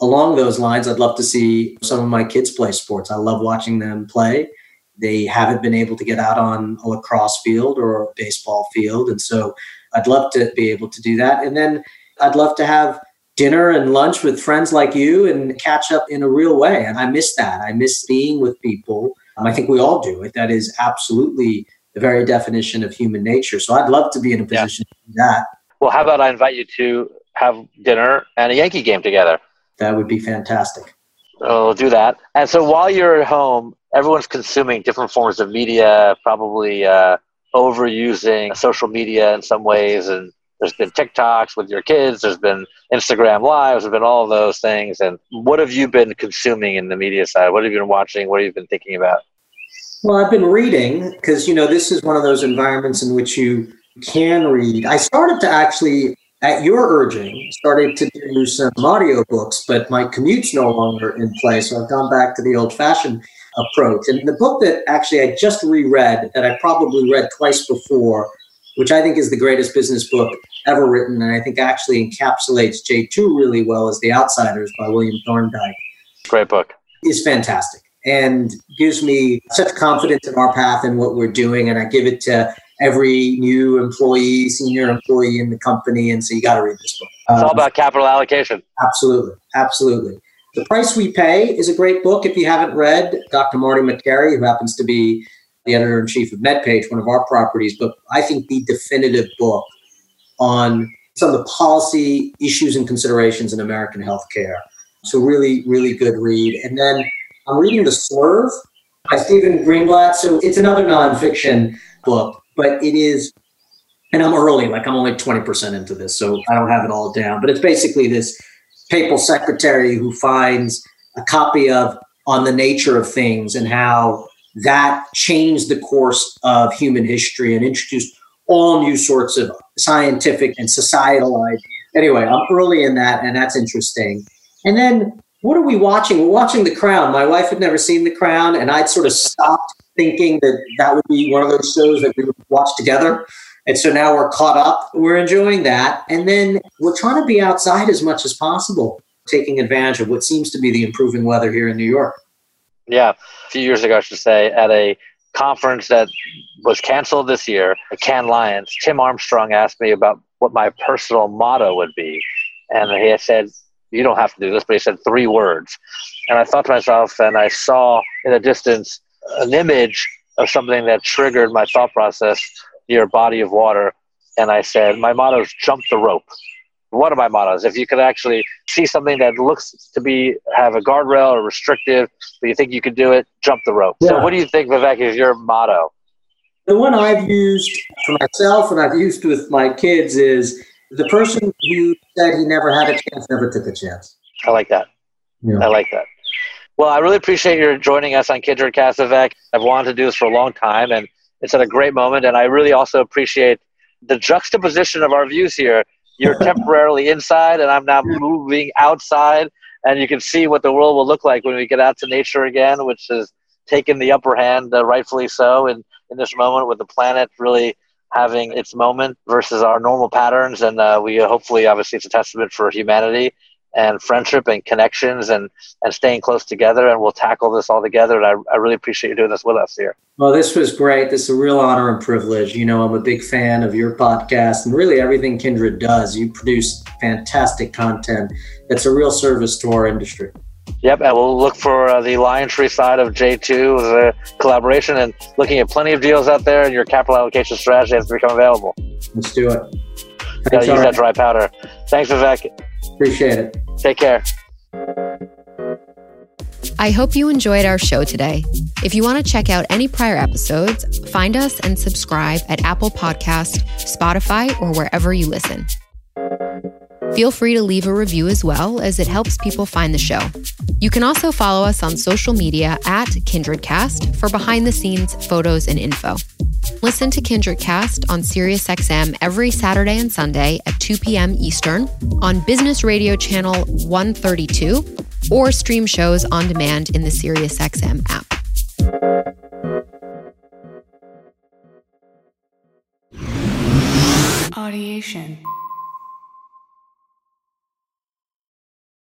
along those lines, I'd love to see some of my kids play sports. I love watching them play. They haven't been able to get out on a lacrosse field or a baseball field. And so I'd love to be able to do that. And then I'd love to have dinner and lunch with friends like you and catch up in a real way. And I miss that. I miss being with people. Um, I think we all do it. That is absolutely the very definition of human nature. So I'd love to be in a position yeah. to do that. Well, how about I invite you to have dinner and a Yankee game together? That would be fantastic. Oh, we'll do that. And so while you're at home, everyone's consuming different forms of media, probably uh, overusing social media in some ways. And there's been TikToks with your kids, there's been Instagram Lives, there's been all of those things. And what have you been consuming in the media side? What have you been watching? What have you been thinking about? Well, I've been reading because, you know, this is one of those environments in which you can read. I started to actually at your urging, started to do some audio books, but my commute's no longer in place. So I've gone back to the old fashioned approach. And the book that actually I just reread, that I probably read twice before, which I think is the greatest business book ever written, and I think actually encapsulates J2 really well, is The Outsiders by William Thorndike. Great book. Is fantastic and gives me such confidence in our path and what we're doing. And I give it to every new employee, senior employee in the company. And so you got to read this book. It's um, all about capital allocation. Absolutely. Absolutely. The Price We Pay is a great book. If you haven't read Dr. Marty Makary, who happens to be the editor in chief of MedPage, one of our properties, but I think the definitive book on some of the policy issues and considerations in American healthcare. So really, really good read. And then I'm reading The Swerve by Stephen Greenblatt. So it's another nonfiction book but it is and I'm early, like I'm only 20% into this, so I don't have it all down. But it's basically this papal secretary who finds a copy of On the Nature of Things and how that changed the course of human history and introduced all new sorts of scientific and societal ideas. Anyway, I'm early in that, and that's interesting. And then what are we watching? We're watching The Crown. My wife had never seen The Crown, and I'd sort of stopped thinking that that would be one of those shows that we would watch together. And so now we're caught up. We're enjoying that. And then we're trying to be outside as much as possible, taking advantage of what seems to be the improving weather here in New York. Yeah. A few years ago, I should say, at a conference that was canceled this year at Cannes Lions, Tim Armstrong asked me about what my personal motto would be. And he said, You don't have to do this, but he said three words. And I thought to myself, and I saw in the distance an image of something that triggered my thought process near a body of water. And I said, my motto is jump the rope. One of my mottos, if you could actually see something that looks to be have a guardrail or restrictive, but you think you could do it, jump the rope. Yeah. So what do you think, Vivek, is your motto? The one I've used for myself and I've used with my kids is the person who said he never had a chance never took a chance. I like that. Yeah. I like that. Well, I really appreciate your joining us on Kindred Vivek. I've wanted to do this for a long time, and it's at a great moment. And I really also appreciate the juxtaposition of our views here. You're temporarily inside, and I'm now moving outside, and you can see what the world will look like when we get out to nature again, which has taken the upper hand, uh, rightfully so, in, in this moment with the planet really having its moment versus our normal patterns. And uh, we hopefully, obviously, it's a testament for humanity and friendship and connections and, and staying close together. And we'll tackle this all together. And I, I really appreciate you doing this with us here. Well, this was great. This is a real honor and privilege. You know, I'm a big fan of your podcast and really everything Kindred does. You produce fantastic content that's a real service to our industry. Yep, and we'll look for uh, the LionTree side of J2 the collaboration and looking at plenty of deals out there and your capital allocation strategy has to become available. Let's do it. Thanks, use that dry powder. Thanks, Vivek. Appreciate it. Take care. I hope you enjoyed our show today. If you want to check out any prior episodes, find us and subscribe at Apple Podcast, Spotify, or wherever you listen. Feel free to leave a review as well, as it helps people find the show. You can also follow us on social media at KindredCast for behind the scenes photos and info. Listen to KindredCast on SiriusXM every Saturday and Sunday at 2 p.m. Eastern on Business Radio Channel 132 or stream shows on demand in the SiriusXM app. Audiation.